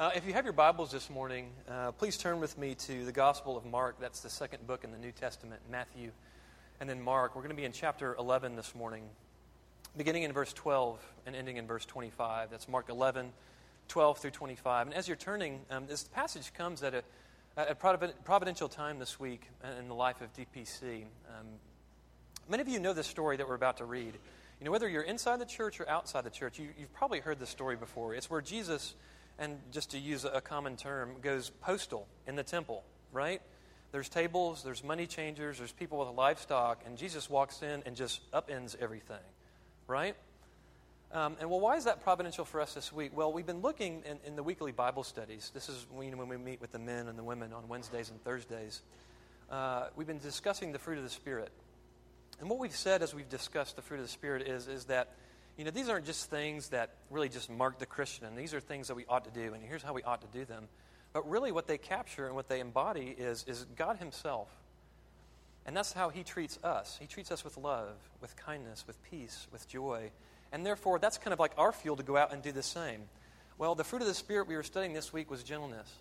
Uh, if you have your Bibles this morning, uh, please turn with me to the Gospel of Mark. That's the second book in the New Testament, Matthew, and then Mark. We're going to be in chapter 11 this morning, beginning in verse 12 and ending in verse 25. That's Mark 11, 12 through 25. And as you're turning, um, this passage comes at a, providential time this week in the life of DPC. Um, many of you know this story that we're about to read. You know, whether you're inside the church or outside the church, you, you've probably heard this story before. It's where Jesus and just to use a common term, goes postal in the temple, right? There's tables, there's money changers, there's people with livestock, and Jesus walks in and just upends everything, right? Um, and well, why is that providential for us this week? Well, we've been looking in, in the weekly Bible studies. This is when, when, we meet with the men and the women on Wednesdays and Thursdays. Uh, we've been discussing the fruit of the Spirit. And what we've said as we've discussed the fruit of the Spirit is, is that you know, these aren't just things that really just mark the Christian, these are things that we ought to do, and here's how we ought to do them. But really, what they capture and what they embody is, is God Himself. And that's how He treats us. He treats us with love, with kindness, with peace, with joy. And therefore, that's kind of like our fuel to go out and do the same. Well, the fruit of the Spirit we were studying this week was gentleness.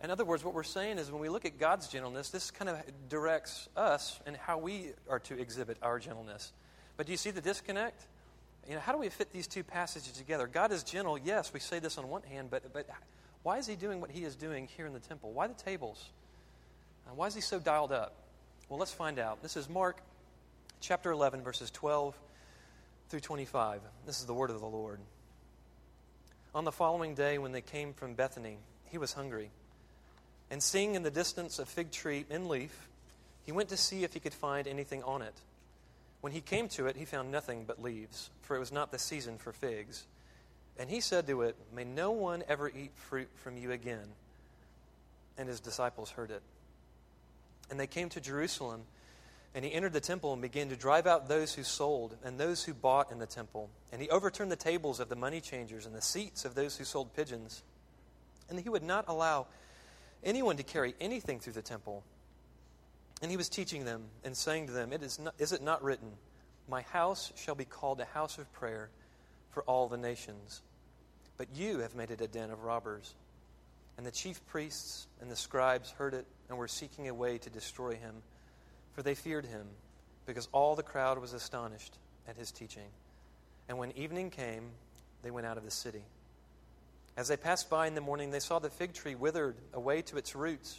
In other words, what we're saying is when we look at God's gentleness, this kind of directs us and how we are to exhibit our gentleness. But do you see the disconnect? You know, how do we fit these two passages together? God is gentle, yes, we say this on one hand, but, but why is he doing what he is doing here in the temple? Why the tables? Uh, why is he so dialed up? Well, let's find out. This is Mark chapter 11, verses 12 through 25. This is the word of the Lord. On the following day, when they came from Bethany, he was hungry. And seeing in the distance a fig tree in leaf, he went to see if he could find anything on it. When he came to it, he found nothing but leaves, for it was not the season for figs. And he said to it, May no one ever eat fruit from you again. And his disciples heard it. And they came to Jerusalem, and he entered the temple and began to drive out those who sold and those who bought in the temple. And he overturned the tables of the money changers and the seats of those who sold pigeons. And he would not allow anyone to carry anything through the temple. And he was teaching them and saying to them, it is, not, is it not written, My house shall be called a house of prayer for all the nations? But you have made it a den of robbers. And the chief priests and the scribes heard it and were seeking a way to destroy him, for they feared him, because all the crowd was astonished at his teaching. And when evening came, they went out of the city. As they passed by in the morning, they saw the fig tree withered away to its roots.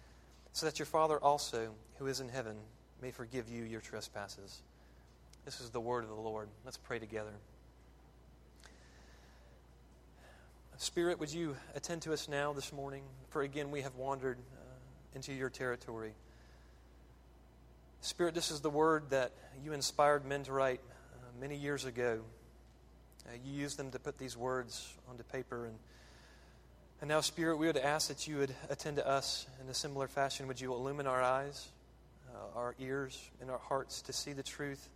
so that your Father also, who is in heaven, may forgive you your trespasses. This is the word of the Lord. Let's pray together. Spirit, would you attend to us now this morning? For again, we have wandered uh, into your territory. Spirit, this is the word that you inspired men to write uh, many years ago. Uh, you used them to put these words onto paper and and now, Spirit, we would ask that you would attend to us in a similar fashion. Would you illumine our eyes, uh, our ears, and our hearts to see the truth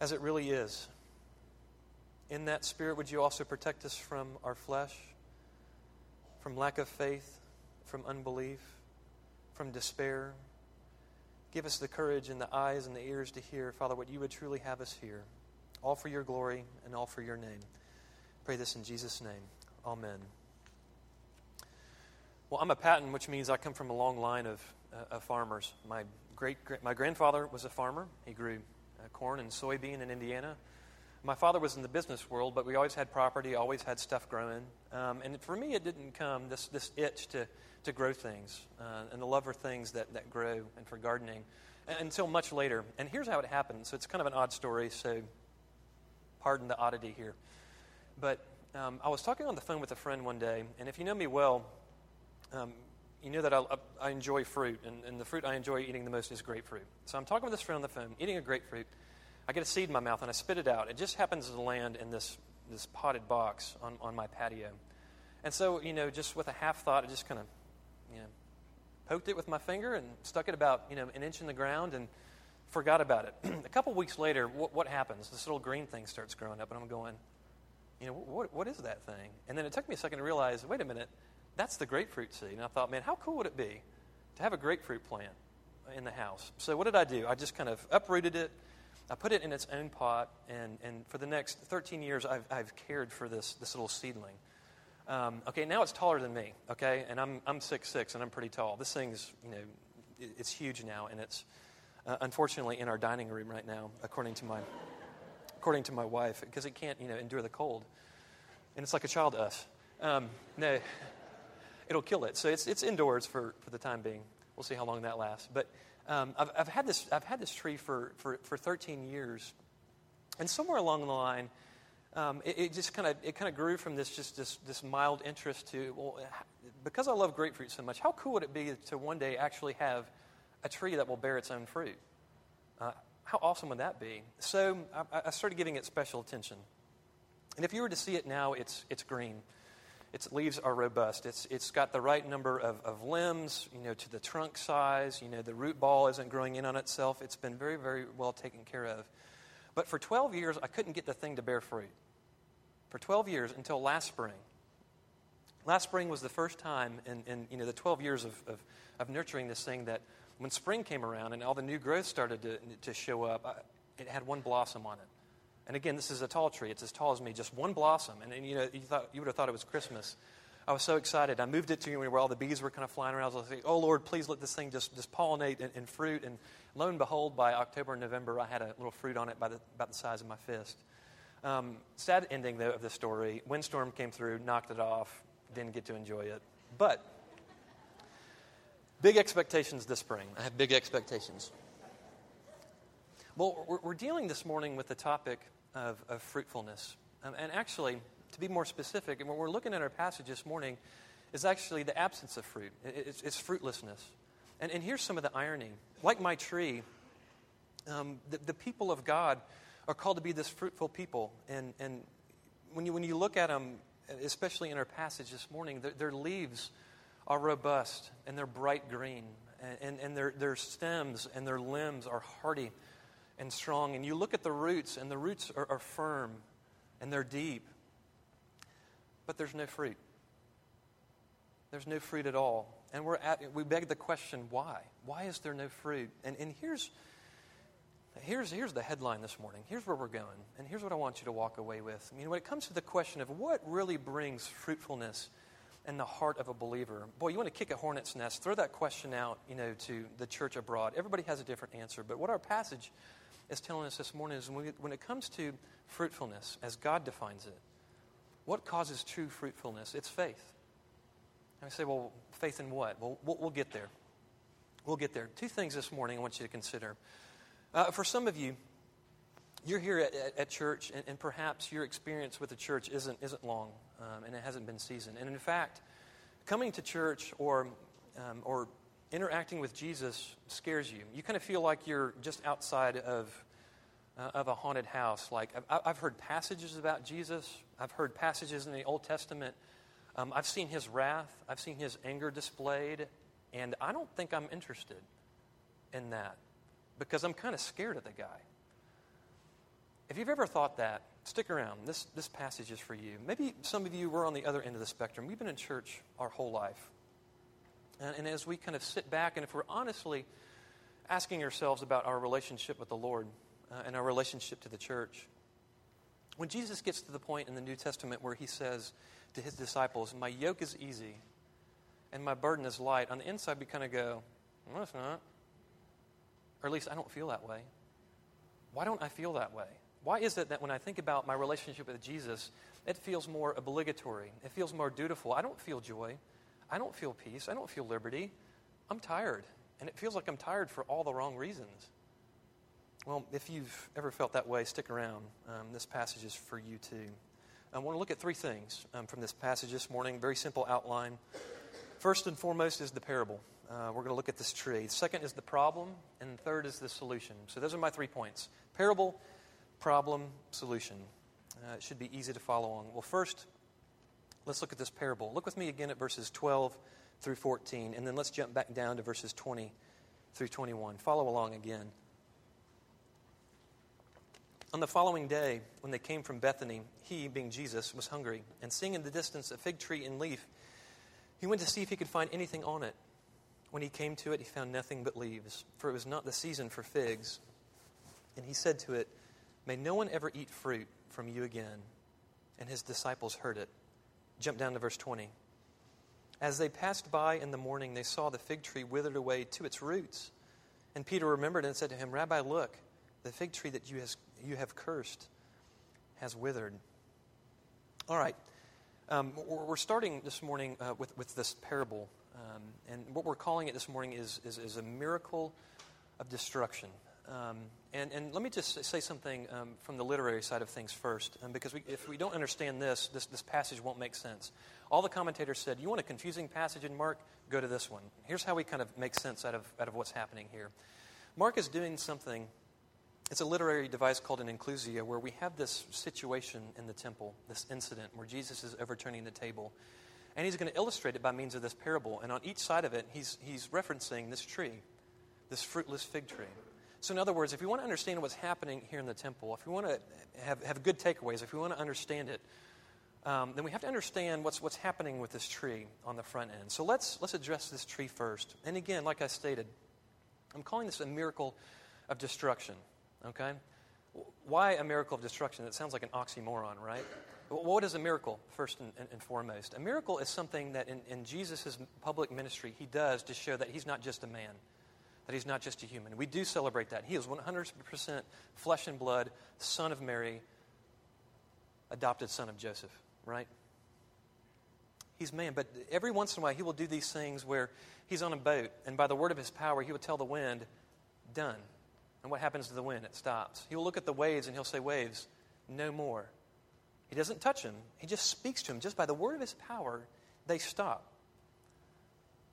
as it really is? In that Spirit, would you also protect us from our flesh, from lack of faith, from unbelief, from despair? Give us the courage and the eyes and the ears to hear, Father, what you would truly have us hear. All for your glory and all for your name. Pray this in Jesus' name. Amen. Well, I'm a Patton, which means I come from a long line of, uh, of farmers. My great, my grandfather was a farmer. He grew uh, corn and soybean in Indiana. My father was in the business world, but we always had property, always had stuff growing. Um, and for me, it didn't come this this itch to to grow things uh, and the love for things that that grow and for gardening until much later. And here's how it happened. So it's kind of an odd story. So pardon the oddity here, but um, I was talking on the phone with a friend one day, and if you know me well, um, you know that I, I enjoy fruit, and, and, the fruit I enjoy eating the most is grapefruit. So I'm talking with this friend on the phone, eating a grapefruit. I get a seed in my mouth, and I spit it out. It just happens to land in this, this potted box on, on my patio. And so, you know, just with a half thought, I just kind of, you know, poked it with my finger and stuck it about, you know, an inch in the ground and forgot about it. a couple weeks later, what, what happens? This little green thing starts growing up, and I'm going, you know, what, what is that thing? And then it took me a second to realize, wait a minute, that's the grapefruit seed. And I thought, man, how cool would it be to have a grapefruit plant in the house? So what did I do? I just kind of uprooted it. I put it in its own pot, and, and for the next 13 years, I've, I've cared for this, this little seedling. Um, okay, now it's taller than me, okay, and I'm, I'm 6'6", and I'm pretty tall. This thing's, you know, it, it's huge now, and it's uh, unfortunately in our dining room right now, according to my according to my wife, because it can't, you know, endure the cold. And it's like a child to us. Um, no, it'll kill it. So it's, it's indoors for, for the time being. We'll see how long that lasts. But um, I've, I've, had this, I've had this tree for, for, for 13 years. And somewhere along the line, um, it, it, just kind of it kind of grew from this just this, this mild interest to well, because I love grapefruit so much. How cool would it be to one day actually have a tree that will bear its own fruit? Uh, how awesome would that be? So I, I, started giving it special attention. And if you were to see it now, it's, it's green. Its leaves are robust. It's, it's got the right number of, of limbs, you know, to the trunk size. You know, the root ball isn't growing in on itself. It's been very, very well taken care of. But for 12 years, I couldn't get the thing to bear fruit. For 12 years until last spring. Last spring was the first time in, in you know, the 12 years of, of, of nurturing this thing that when spring came around and all the new growth started to, to show up, I, it had one blossom on it. And again, this is a tall tree. It's as tall as me, just one blossom. And, and you know, you, thought, you would have thought it was Christmas. I was so excited. I moved it to where all the bees were kind of flying around. I was like, oh, Lord, please let this thing just, just pollinate and, and fruit. And lo and behold, by October and November, I had a little fruit on it by the, about the size of my fist. Um, sad ending, though, of the story. Windstorm came through, knocked it off, didn't get to enjoy it. But Big expectations this spring. I have big expectations. Well, we're, we're dealing this morning with the topic of, of fruitfulness. Um, and actually, to be more specific, and what we're looking at our passage this morning is actually the absence of fruit, it's, it's fruitlessness. And, and, here's some of the irony. Like my tree, um, the, the, people of God are called to be this fruitful people. And, and when, you, when you look at them, especially in our passage this morning, their, their leaves are robust and they're bright green, and, and, and their, their stems and their limbs are hardy and strong. And you look at the roots, and the roots are, are firm and they're deep, but there's no fruit. There's no fruit at all. And we're at, we beg the question, why? Why is there no fruit? And, and here's, here's, here's the headline this morning. Here's where we're going. And here's what I want you to walk away with. I mean, when it comes to the question of what really brings fruitfulness in the heart of a believer? Boy, you want to kick a hornet's nest. Throw that question out, you know, to the church abroad. Everybody has a different answer. But what our passage is telling us this morning is when, we, when it comes to fruitfulness, as God defines it, what causes true fruitfulness? It's faith. And I say, well, faith in what? Well, we'll, get there. We'll get there. Two things this morning I want you to consider. Uh, for some of you, you're here at, at, at church, and, and, perhaps your experience with the church isn't, isn't long um, and it hasn't been seasoned. And in fact, coming to church or, um, or interacting with Jesus scares you. You kind of feel like you're just outside of, uh, of a haunted house. Like, I've, I've, heard passages about Jesus, I've heard passages in the Old Testament. Um, I've seen his wrath, I've seen his anger displayed, and I don't think I'm interested in that because I'm kind of scared of the guy. If you've ever thought that, stick around. This, this passage is for you. Maybe some of you were on the other end of the spectrum. We've been in church our whole life. And, and as we kind of sit back, and if we're honestly asking ourselves about our relationship with the Lord uh, and our relationship to the church, when Jesus gets to the point in the New Testament where he says to his disciples, My yoke is easy and my burden is light, on the inside we kind of go, No, it's not. Or at least I don't feel that way. Why don't I feel that way? Why is it that when I think about my relationship with Jesus, it feels more obligatory? It feels more dutiful. I don't feel joy. I don't feel peace. I don't feel liberty. I'm tired. And it feels like I'm tired for all the wrong reasons. Well, if you've ever felt that way, stick around. Um, this passage is for you too. I want to look at three things um, from this passage this morning. Very simple outline. First and foremost is the parable. Uh, we're going to look at this tree. Second is the problem, and third is the solution. So those are my three points parable, problem, solution. Uh, it should be easy to follow along. Well, first, let's look at this parable. Look with me again at verses 12 through 14, and then let's jump back down to verses 20 through 21. Follow along again. On the following day, when they came from Bethany, he, being Jesus, was hungry, and seeing in the distance a fig tree in leaf, he went to see if he could find anything on it. When he came to it, he found nothing but leaves, for it was not the season for figs. And he said to it, May no one ever eat fruit from you again. And his disciples heard it. Jump down to verse 20. As they passed by in the morning, they saw the fig tree withered away to its roots. And Peter remembered and said to him, Rabbi, look, the fig tree that you, has, you have cursed has withered. All right. Um, we're starting this morning uh, with, with this parable. Um, and what we're calling it this morning is, is, is a miracle of destruction. Um, and, and let me just say something um, from the literary side of things first, um, because we, if we don't understand this, this, this passage won't make sense. All the commentators said, You want a confusing passage in Mark? Go to this one. Here's how we kind of make sense out of, out of what's happening here. Mark is doing something, it's a literary device called an inclusio, where we have this situation in the temple, this incident where Jesus is overturning the table. And he's going to illustrate it by means of this parable. And on each side of it, he's, he's referencing this tree, this fruitless fig tree. So, in other words, if you want to understand what's happening here in the temple, if you want to have, have good takeaways, if you want to understand it, um, then we have to understand what's, what's happening with this tree on the front end. So, let's, let's address this tree first. And again, like I stated, I'm calling this a miracle of destruction. Okay? Why a miracle of destruction? It sounds like an oxymoron, right? What is a miracle, first and, and, and foremost? A miracle is something that in, in Jesus' public ministry he does to show that he's not just a man that he's not just a human. We do celebrate that. He is 100% flesh and blood, son of Mary, adopted son of Joseph, right? He's man, but every once in a while he will do these things where he's on a boat, and by the word of his power, he will tell the wind, done. And what happens to the wind? It stops. He will look at the waves and he'll say, Waves, no more. He doesn't touch them, he just speaks to them. Just by the word of his power, they stop.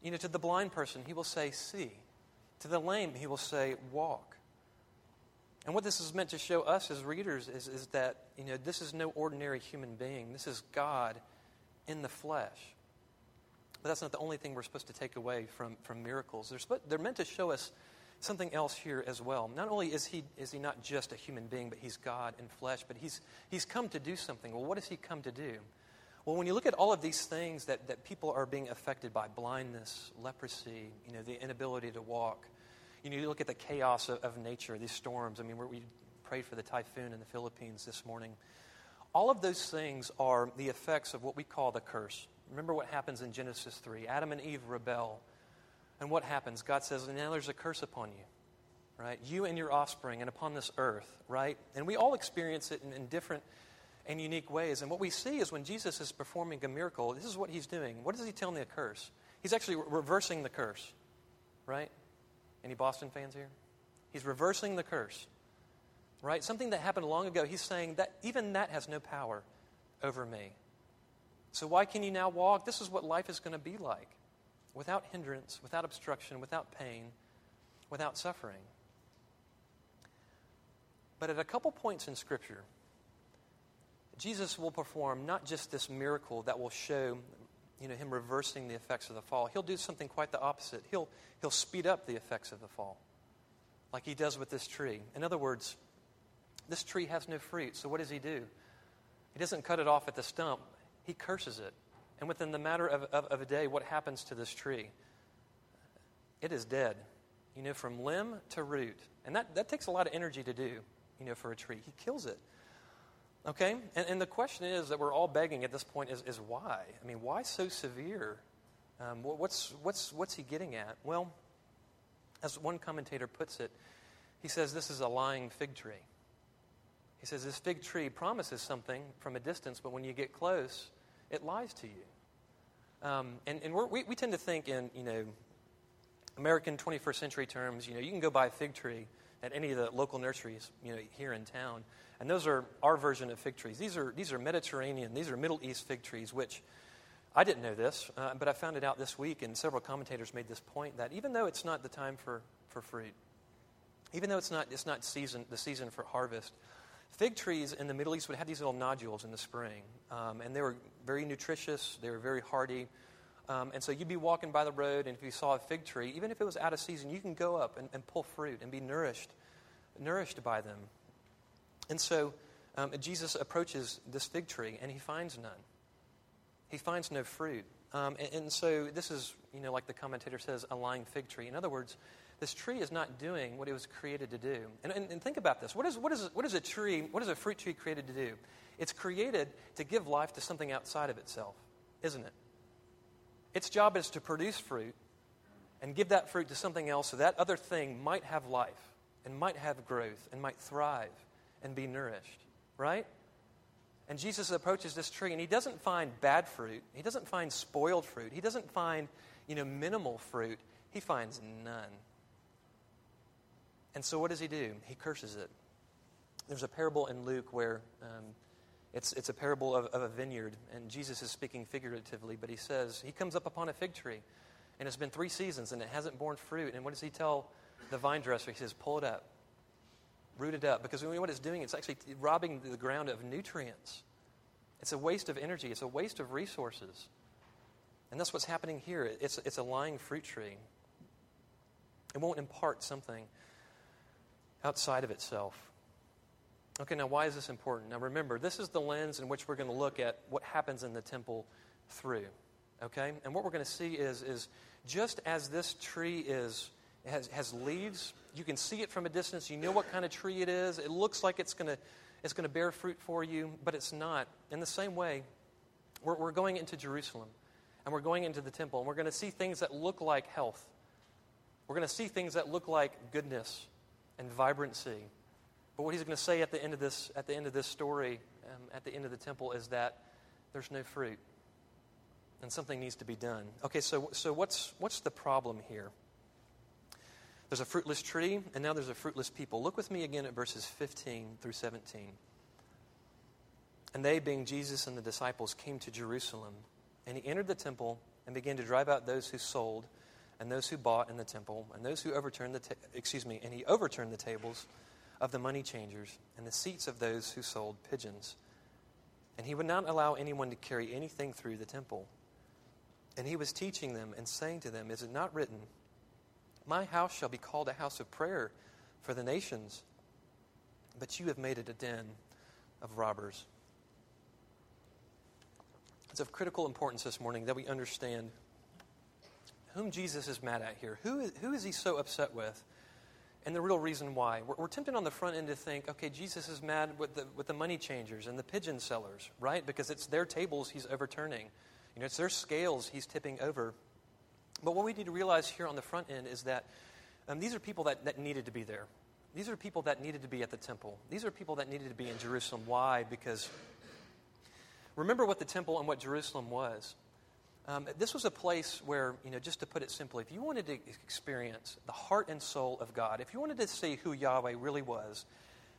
You know, to the blind person, he will say, See. To the lame, he will say, Walk. And what this is meant to show us as readers is, is that, you know, this is no ordinary human being. This is God in the flesh. But that's not the only thing we're supposed to take away from, from miracles. They're, they're meant to show us something else here as well. Not only is he, is he not just a human being, but he's God in flesh, but he's, he's come to do something. Well, what has he come to do? Well, when you look at all of these things that, that people are being affected by blindness, leprosy, you know, the inability to walk, you know, you look at the chaos of, of nature, these storms. I mean, we prayed for the typhoon in the Philippines this morning. All of those things are the effects of what we call the curse. Remember what happens in Genesis 3 Adam and Eve rebel. And what happens? God says, Now there's a curse upon you, right? You and your offspring and upon this earth, right? And we all experience it in, in different and unique ways. And what we see is when Jesus is performing a miracle, this is what he's doing. What is he telling the curse? He's actually reversing the curse, right? Any Boston fans here? He's reversing the curse, right? Something that happened long ago. He's saying that even that has no power over me. So why can you now walk? This is what life is going to be like without hindrance, without obstruction, without pain, without suffering. But at a couple points in Scripture, Jesus will perform not just this miracle that will show you know, him reversing the effects of the fall. He'll do something quite the opposite. He'll, he'll speed up the effects of the fall, like he does with this tree. In other words, this tree has no fruit, so what does he do? He doesn't cut it off at the stump, he curses it. And within the matter of, of, of a day, what happens to this tree? It is dead, you know, from limb to root. And that, that takes a lot of energy to do, you know, for a tree. He kills it. Okay? And, and, the question is that we're all begging at this point is, is why? I mean, why so severe? Um, what's, what's, what's he getting at? Well, as one commentator puts it, he says this is a lying fig tree. He says this fig tree promises something from a distance, but when you get close, it lies to you. Um, and and we we, tend to think in, you know, American 21st century terms, you know, you can go buy a fig tree at any of the local nurseries, you know, here in town. And those are our version of fig trees. These are, these are Mediterranean, these are Middle East fig trees, which I didn't know this, uh, but I found it out this week, and several commentators made this point that even though it's not the time for, for fruit, even though it's not, it's not season, the season for harvest, Fig trees in the Middle East would have these little nodules in the spring, um, and they were very nutritious, they were very hardy. Um, and so you'd be walking by the road, and if you saw a fig tree, even if it was out of season, you can go up and, and pull fruit and be nourished, nourished by them. And so um, Jesus approaches this fig tree, and he finds none. He finds no fruit. Um, and, and, so this is, you know, like the commentator says, a lying fig tree. In other words, this tree is not doing what it was created to do. And, and, and think about this. What is, what, is, what is a tree, what is a fruit tree created to do? It's created to give life to something outside of itself, isn't it? Its job is to produce fruit and give that fruit to something else so that other thing might have life and might have growth and might thrive and be nourished, right? And Jesus approaches this tree and he doesn't find bad fruit. He doesn't find spoiled fruit. He doesn't find, you know, minimal fruit. He finds none. And so what does he do? He curses it. There's a parable in Luke where um, it's, it's a parable of, of a vineyard, and Jesus is speaking figuratively, but he says, He comes up upon a fig tree, and it's been three seasons, and it hasn't borne fruit. And what does he tell the vine dresser? He says, Pull it up, root it up, because what it's doing, it's actually robbing the ground of nutrients. It's a waste of energy, it's a waste of resources. And that's what's happening here. It's, it's a lying fruit tree. It won't impart something outside of itself. Okay, now why is this important? Now remember, this is the lens in which we're going to look at what happens in the temple through. Okay? And what we're going to see is, is just as this tree is has, has leaves, you can see it from a distance, you know what kind of tree it is, it looks like it's going to it's going to bear fruit for you, but it's not. In the same way, we're, we're going into Jerusalem and we're going into the temple and we're going to see things that look like health. We're going to see things that look like goodness and vibrancy but what he's going to say at the end of this, at the end of this story, um, at the end of the temple, is that there's no fruit. And something needs to be done. Okay, so, so what's, what's the problem here? There's a fruitless tree, and now there's a fruitless people. Look with me again at verses 15 through 17. And they, being Jesus and the disciples, came to Jerusalem. And he entered the temple and began to drive out those who sold and those who bought in the temple and those who overturned the ta- excuse me and he overturned the tables of the money changers and the seats of those who sold pigeons. And he would not allow anyone to carry anything through the temple. And he was teaching them and saying to them, Is it not written, My house shall be called a house of prayer for the nations, but you have made it a den of robbers? It's of critical importance this morning that we understand whom Jesus is mad at here. Who is, who is he so upset with? and the real reason why. We're, we're, tempted on the front end to think, okay, Jesus is mad with the, with the money changers and the pigeon sellers, right? Because it's their tables he's overturning. You know, it's their scales he's tipping over. But what we need to realize here on the front end is that um, these are people that, that needed to be there. These are people that needed to be at the temple. These are people that needed to be in Jerusalem. Why? Because remember what the temple and what Jerusalem was. Um, this was a place where, you know, just to put it simply, if you wanted to experience the heart and soul of God, if you wanted to see who Yahweh really was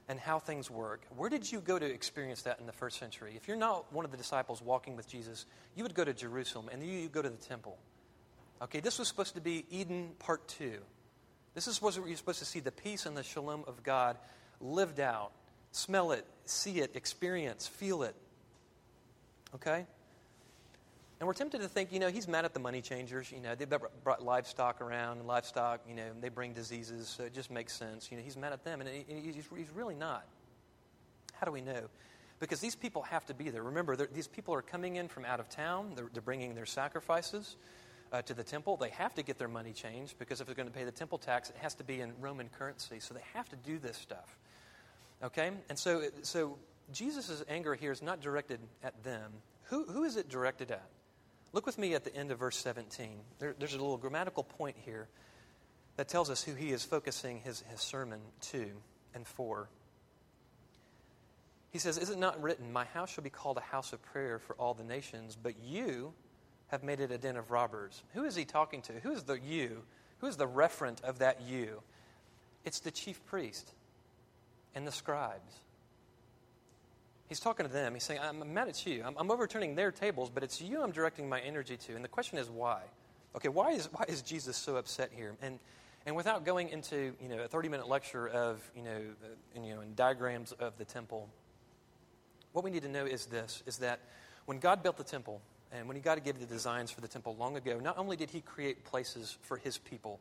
and how things work, where did you go to experience that in the first century? If you're not one of the disciples walking with Jesus, you would go to Jerusalem and you go to the temple. Okay, this was supposed to be Eden part two. This is where you're supposed to see the peace and the shalom of God lived out. Smell it, see it, experience, feel it. Okay? And we're tempted to think, you know, he's mad at the money changers. You know, they brought livestock around, and livestock, you know, they bring diseases, so it just makes sense. You know, he's mad at them, and he's, he's really not. How do we know? Because these people have to be there. Remember, these people are coming in from out of town, they're, they're bringing their sacrifices. Uh, to the temple, they have to get their money changed because if they're going to pay the temple tax, it has to be in Roman currency. So they have to do this stuff. Okay? And so, so Jesus' anger here is not directed at them. Who, who is it directed at? Look with me at the end of verse 17. There, there's a little grammatical point here that tells us who he is focusing his, his sermon to and for. He says, Is it not written, My house shall be called a house of prayer for all the nations, but you have made it a den of robbers? Who is he talking to? Who is the you? Who is the referent of that you? It's the chief priest and the scribes. He's talking to them. He's saying, I'm mad at you. I'm, I'm, overturning their tables, but it's you I'm directing my energy to. And the question is why? Okay, why is, why is Jesus so upset here? And, And without going into you know, a 30 minute lecture of you know, uh, you know, and diagrams of the temple, what we need to know is this is that when God built the temple, and when he got to give the designs for the temple long ago, not only did he create places for his people,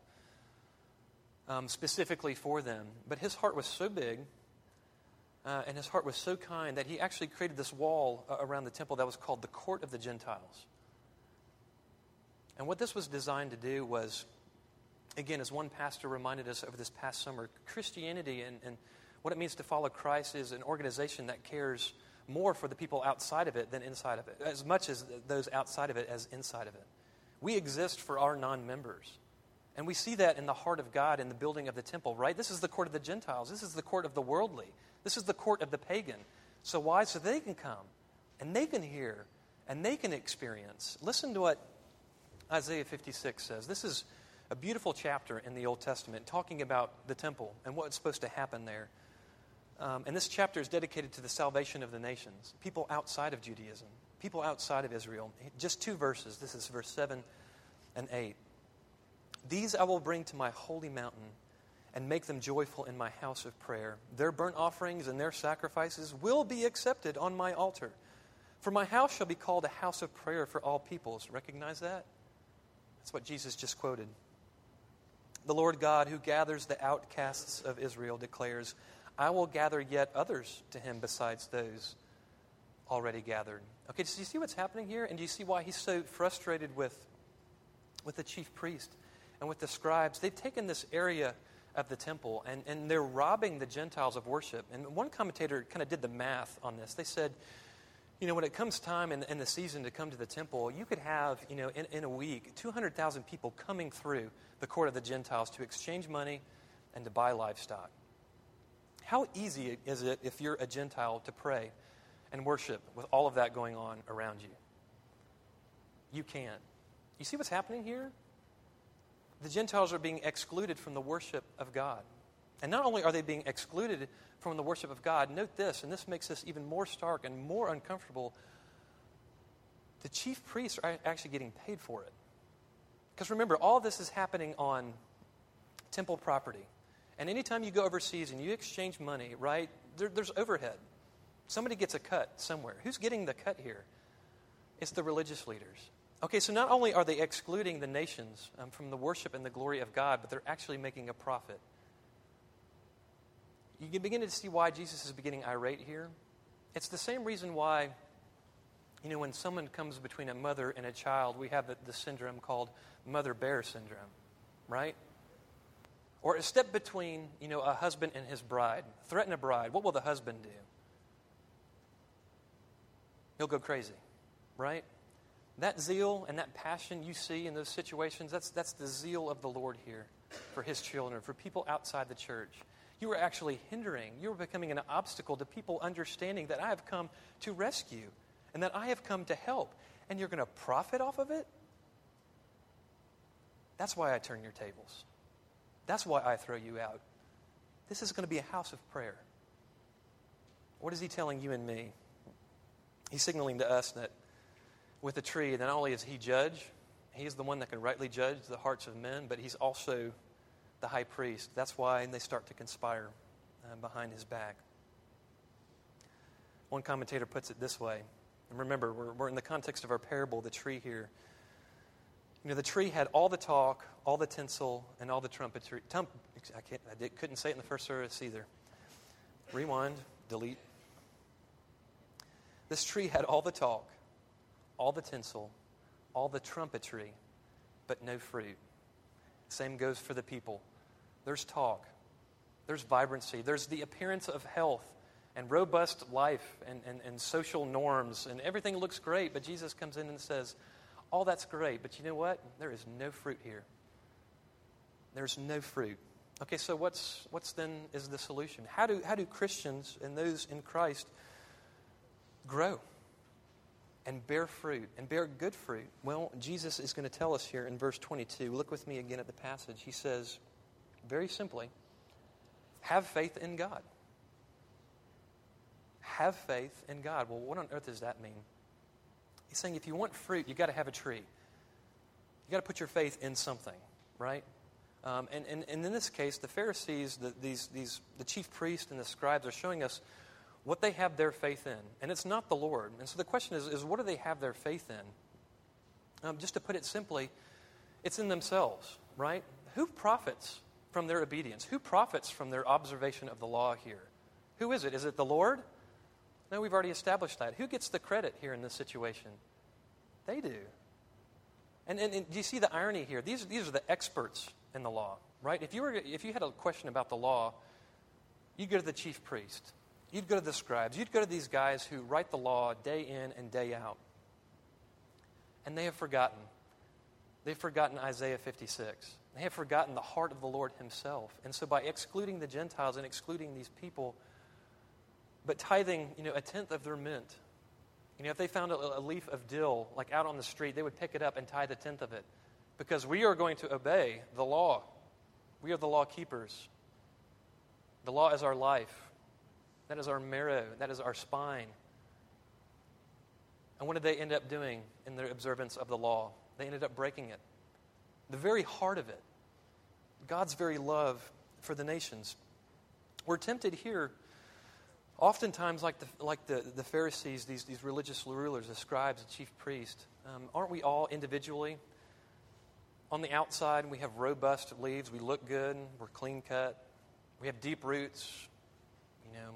um, specifically for them, but his heart was so big uh, and his heart was so kind that he actually created this wall uh, around the temple that was called the Court of the Gentiles. And what this was designed to do was, again, as one pastor reminded us over this past summer, Christianity and, and what it means to follow Christ is an organization that cares more for the people outside of it than inside of it, as much as those outside of it as inside of it. We exist for our non members. And we see that in the heart of God in the building of the temple, right? This is the court of the Gentiles. This is the court of the worldly. This is the court of the pagan. So why? So they can come and they can hear and they can experience. Listen to what Isaiah 56 says. This is a beautiful chapter in the Old Testament talking about the temple and what's supposed to happen there. Um, and this chapter is dedicated to the salvation of the nations, people outside of Judaism, people outside of Israel. Just two verses. This is verse 7 and 8. These I will bring to my holy mountain and make them joyful in my house of prayer. Their burnt offerings and their sacrifices will be accepted on my altar. For my house shall be called a house of prayer for all peoples. Recognize that? That's what Jesus just quoted. The Lord God, who gathers the outcasts of Israel, declares, I will gather yet others to him besides those already gathered. Okay, do you see what's happening here? And do you see why he's so frustrated with, with the chief priest and with the scribes? They've taken this area of the temple and, and they're robbing the Gentiles of worship. And one commentator kind of did the math on this. They said, you know, when it comes time in, in the season to come to the temple, you could have, you know, in, in a week, 200,000 people coming through the court of the Gentiles to exchange money and to buy livestock. How easy is it if you're a Gentile to pray and worship with all of that going on around you? You can't. You see what's happening here? The Gentiles are being excluded from the worship of God. And not only are they being excluded from the worship of God, note this, and this makes this even more stark and more uncomfortable. The chief priests are actually getting paid for it. Because remember, all this is happening on temple property. And anytime you go overseas and you exchange money, right, there, there's overhead. Somebody gets a cut somewhere. Who's getting the cut here? It's the religious leaders. Okay, so not only are they excluding the nations um, from the worship and the glory of God, but they're actually making a profit. You can begin to see why Jesus is beginning irate here. It's the same reason why, you know, when someone comes between a mother and a child, we have the, the syndrome called mother bear syndrome, right? Or a step between, you know, a husband and his bride. Threaten a bride. What will the husband do? He'll go crazy, right? That zeal and that passion you see in those situations, that's, that's the zeal of the Lord here for his children, for people outside the church. You are actually hindering, you are becoming an obstacle to people understanding that I have come to rescue and that I have come to help. And you're going to profit off of it? That's why I turn your tables. That's why I throw you out. This is going to be a house of prayer. What is he telling you and me? He's signaling to us that with the tree, not only is he judge, he is the one that can rightly judge the hearts of men, but he's also the high priest. That's why they start to conspire uh, behind his back. One commentator puts it this way. And remember, we're, we're in the context of our parable, the tree here. You know, the tree had all the talk, all the tinsel, and all the trumpetry. Tum, I, can't, I did, couldn't say it in the first service either. Rewind, delete. This tree had all the talk, all the tinsel, all the trumpetry, but no fruit. Same goes for the people. There's talk, there's vibrancy, there's the appearance of health and robust life and, and, and social norms, and everything looks great, but Jesus comes in and says, all that's great, but you know what? There is no fruit here. There's no fruit. Okay, so what's, what's then is the solution? How do, how do Christians and those in Christ grow and bear fruit and bear good fruit? Well, Jesus is going to tell us here in verse 22. Look with me again at the passage. He says, very simply, have faith in God. Have faith in God. Well, what on earth does that mean? He's saying if you want fruit, you've got to have a tree. You've got to put your faith in something, right? Um, and, and, and in this case, the Pharisees, the, these, these, the chief priests and the scribes are showing us what they have their faith in. And it's not the Lord. And so the question is, is what do they have their faith in? Um, just to put it simply, it's in themselves, right? Who profits from their obedience? Who profits from their observation of the law here? Who is it? Is it the Lord? No, we've already established that. Who gets the credit here in this situation? They do. And, and, and do you see the irony here? These, these are the experts in the law, right? If you, were, if you had a question about the law, you'd go to the chief priest, you'd go to the scribes, you'd go to these guys who write the law day in and day out. And they have forgotten. They've forgotten Isaiah 56. They have forgotten the heart of the Lord Himself. And so, by excluding the Gentiles and excluding these people, but tithing, you know, a tenth of their mint, you know, if they found a, a leaf of dill like out on the street, they would pick it up and tithe a tenth of it because we are going to obey the law. We are the law keepers. The law is our life, that is our marrow, that is our spine. And what did they end up doing in their observance of the law? They ended up breaking it. The very heart of it, God's very love for the nations. We're tempted here, oftentimes, like the, like the, the Pharisees, these, these religious rulers, the scribes, the chief priests, Um, aren't we all individually on the outside, we have robust leaves. We look good. We're clean cut. We have deep roots. You know,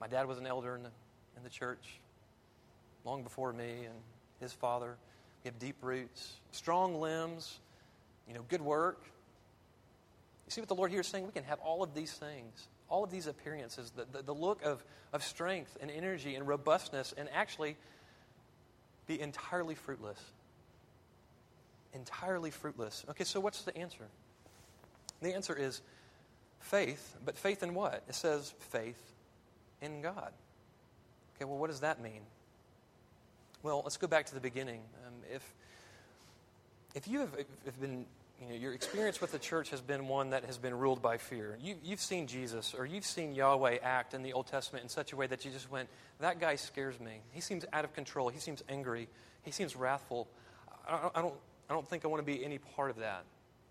my dad was an elder in the, in the church long before me and his father. We have deep roots, strong limbs, you know, good work. You see what the Lord here is saying? We can have all of these things, all of these appearances, the, the, the look of, of strength and energy and robustness, and actually be entirely fruitless entirely fruitless. Okay, so what's the answer? The answer is faith, but faith in what? It says faith in God. Okay, well, what does that mean? Well, let's go back to the beginning. Um, if, if you have if been, you know, your experience with the church has been one that has been ruled by fear, you, you've seen Jesus or you've seen Yahweh act in the Old Testament in such a way that you just went, that guy scares me. He seems out of control. He seems angry. He seems wrathful. I, I don't, I don't think I want to be any part of that.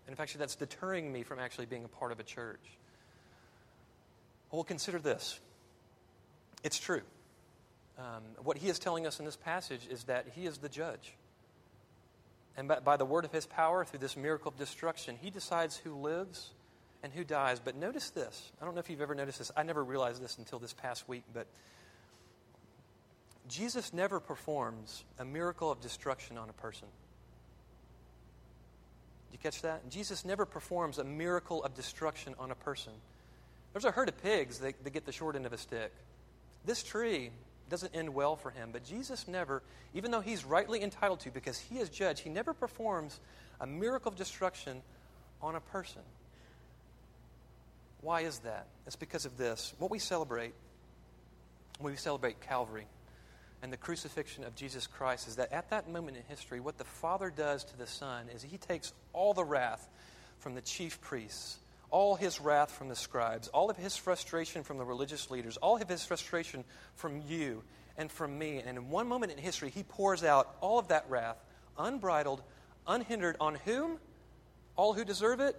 And in fact, that's deterring me from actually being a part of a church. Well, consider this it's true. Um, what he is telling us in this passage is that he is the judge. And by, by the word of his power, through this miracle of destruction, he decides who lives and who dies. But notice this. I don't know if you've ever noticed this. I never realized this until this past week, but Jesus never performs a miracle of destruction on a person. Did you catch that? Jesus never performs a miracle of destruction on a person. There's a herd of pigs that, that get the short end of a stick. This tree doesn't end well for him, but Jesus never, even though he's rightly entitled to because he is judge, he never performs a miracle of destruction on a person. Why is that? It's because of this. What we celebrate when we celebrate Calvary and the crucifixion of Jesus Christ is that at that moment in history, what the Father does to the Son is he takes all the wrath from the chief priests, all his wrath from the scribes, all of his frustration from the religious leaders, all of his frustration from you and from me. And in one moment in history, he pours out all of that wrath, unbridled, unhindered, on whom? All who deserve it?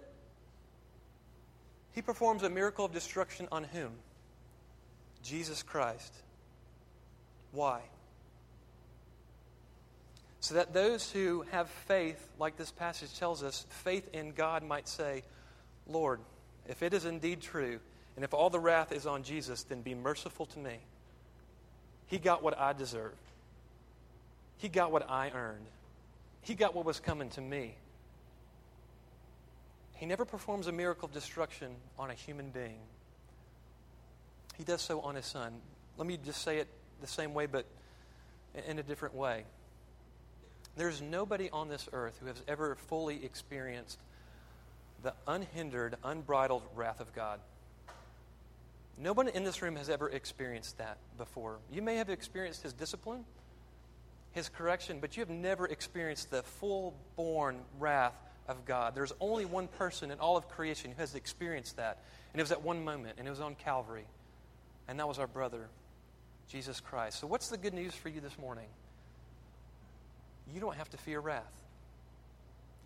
He performs a miracle of destruction on whom? Jesus Christ. Why? So that those who have faith, like this passage tells us, faith in God might say, Lord, if it is indeed true, and if all the wrath is on Jesus, then be merciful to me. He got what I deserve. He got what I earned. He got what was coming to me. He never performs a miracle of destruction on a human being. He does so on his son. Let me just say it the same way, but in a different way. There's nobody on this earth who has ever fully experienced the unhindered, unbridled wrath of God. No one in this room has ever experienced that before. You may have experienced his discipline, his correction, but you have never experienced the full born wrath of God. There's only one person in all of creation who has experienced that. And it was at one moment, and it was on Calvary. And that was our brother, Jesus Christ. So, what's the good news for you this morning? You don't have to fear wrath.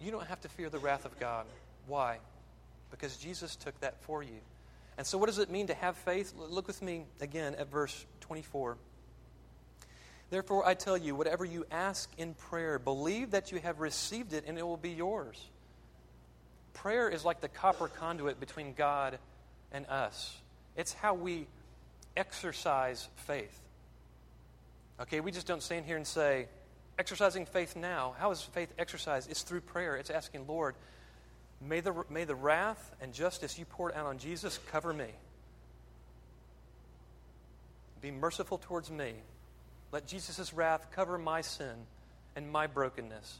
You don't have to fear the wrath of God. Why? Because Jesus took that for you. And so, what does it mean to have faith? Look with me again at verse 24. Therefore, I tell you, whatever you ask in prayer, believe that you have received it and it will be yours. Prayer is like the copper conduit between God and us, it's how we exercise faith. Okay, we just don't stand here and say, exercising faith now. How is faith exercised? It's through prayer. It's asking, Lord, may the, may the wrath and justice you poured out on Jesus cover me. Be merciful towards me. Let Jesus' wrath cover my sin and my brokenness.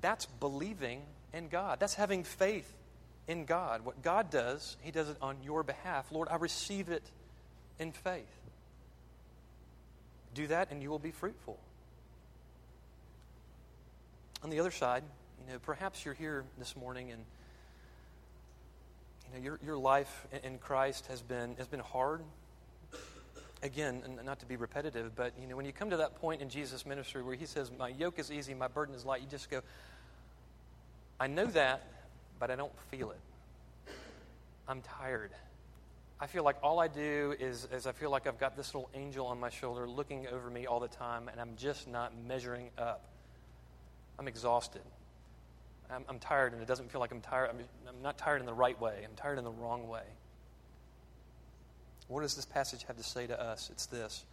That's believing in God. That's having faith in God. What God does, He does it on your behalf. Lord, I receive it in faith. Do that and you will be fruitful. On the other side, you know, perhaps you're here this morning and you know your, your life in Christ has been has been hard. Again, not to be repetitive, but you know, when you come to that point in Jesus' ministry where he says, My yoke is easy, my burden is light, you just go, I know that, but I don't feel it. I'm tired. I feel like all I do is, is I feel like I've got this little angel on my shoulder looking over me all the time, and I'm just not measuring up. I'm exhausted. I'm, I'm tired, and it doesn't feel like I'm tired. I'm, I'm not tired in the right way, I'm tired in the wrong way. What does this passage have to say to us? It's this.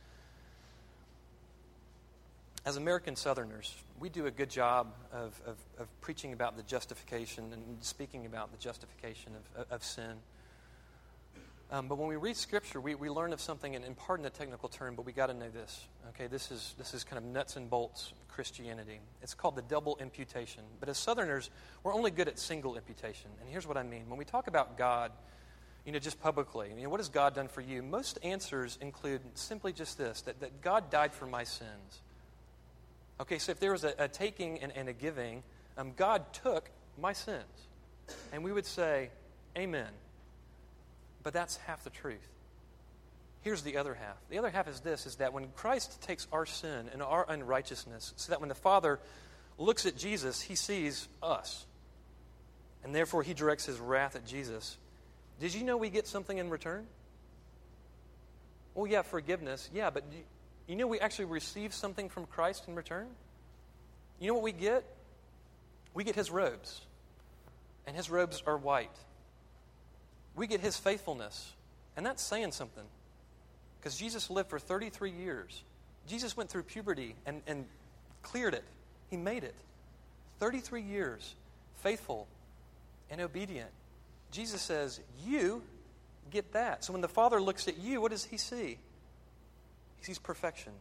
As American Southerners, we do a good job of, of, of preaching about the justification and speaking about the justification of, of sin. Um, but when we read Scripture, we, we learn of something, and, and pardon the technical term, but we got to know this. Okay, this is, this is kind of nuts and bolts Christianity. It's called the double imputation. But as Southerners, we're only good at single imputation. And here's what I mean. When we talk about God, you know, just publicly, you know, what has God done for you? Most answers include simply just this that, that God died for my sins. Okay, so if there was a, a taking and, and, a giving, um, God took my sins. And we would say, Amen. But that's half the truth. Here's the other half. The other half is this is that when Christ takes our sin and our unrighteousness, so that when the Father looks at Jesus, he sees us. And therefore he directs his wrath at Jesus. Did you know we get something in return? Well, yeah, forgiveness. Yeah, but you, you know we actually receive something from Christ in return? You know what we get? We get his robes. And his robes are white. We get his faithfulness. And that's saying something. Because Jesus lived for 33 years. Jesus went through puberty and, and cleared it, he made it. 33 years, faithful and obedient. Jesus says, You get that. So when the Father looks at you, what does he see? He sees perfection.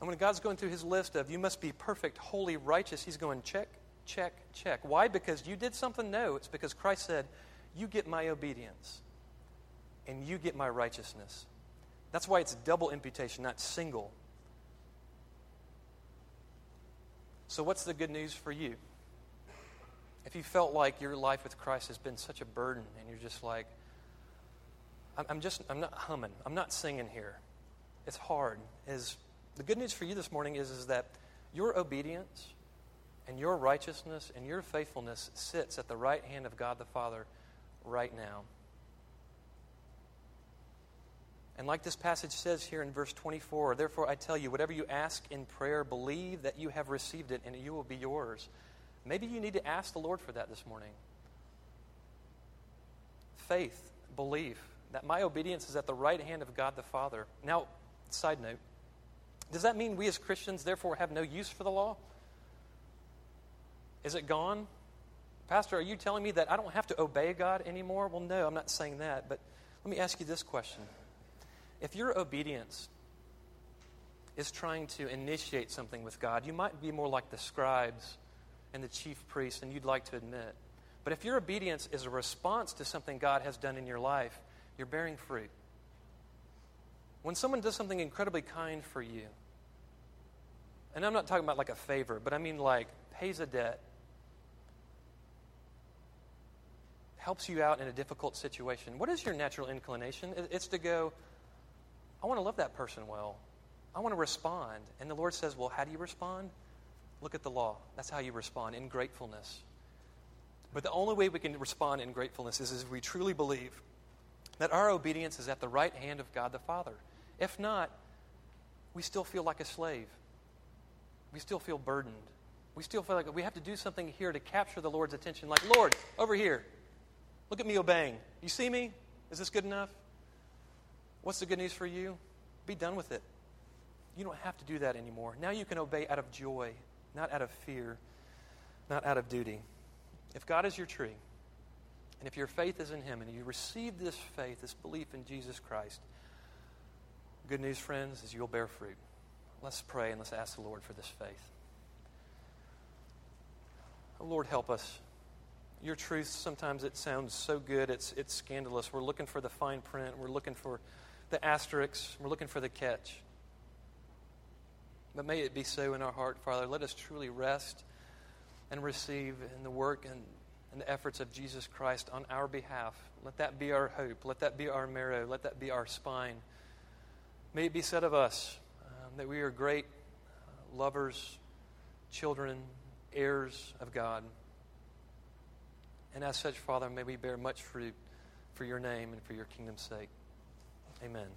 And when God's going through his list of, You must be perfect, holy, righteous, he's going, Check, check, check. Why? Because you did something? No, it's because Christ said, You get my obedience, and you get my righteousness. That's why it's double imputation, not single. So, what's the good news for you? If you felt like your life with Christ has been such a burden and you're just like, I'm just, I'm not humming, I'm not singing here. It's hard. Is the good news for you this morning is, is that your obedience and your righteousness and your faithfulness sits at the right hand of God the Father right now. And like this passage says here in verse 24, therefore I tell you, whatever you ask in prayer, believe that you have received it and you will be yours. Maybe you need to ask the Lord for that this morning. Faith, belief, that my obedience is at the right hand of God the Father. Now, side note, does that mean we as Christians therefore have no use for the law? Is it gone? Pastor, are you telling me that I don't have to obey God anymore? Well, no, I'm not saying that. But let me ask you this question if your obedience is trying to initiate something with God, you might be more like the scribes and the chief priests than you'd like to admit. But if your obedience is a response to something God has done in your life, you're bearing fruit. When someone does something incredibly kind for you, and I'm not talking about like a favor, but I mean like pays a debt, helps you out in a difficult situation, what is your natural inclination? It's to go, I want to love that person well. I want to respond. And the Lord says, Well, how do you respond? Look at the law. That's how you respond in gratefulness. But the only way we can respond in gratefulness is if we truly believe that our obedience is at the right hand of God the Father. If not, we still feel like a slave. We still feel burdened. We still feel like we have to do something here to capture the Lord's attention. Like, Lord, over here, look at me obeying. You see me? Is this good enough? What's the good news for you? Be done with it. You don't have to do that anymore. Now you can obey out of joy, not out of fear, not out of duty. If God is your tree, and if your faith is in Him, and you receive this faith, this belief in Jesus Christ, good news, friends, is you'll bear fruit. Let's pray and let's ask the Lord for this faith. Oh, Lord, help us. Your truth, sometimes it sounds so good, it's, it's scandalous. We're looking for the fine print, we're looking for the asterisks, we're looking for the catch. But may it be so in our heart, Father. Let us truly rest and receive in the work and, and the efforts of Jesus Christ on our behalf. Let that be our hope. Let that be our marrow. Let that be our spine. May it be said of us um, that we are great uh, lovers, children, heirs of God. And as such, Father, may we bear much fruit for your name and for your kingdom's sake. Amen.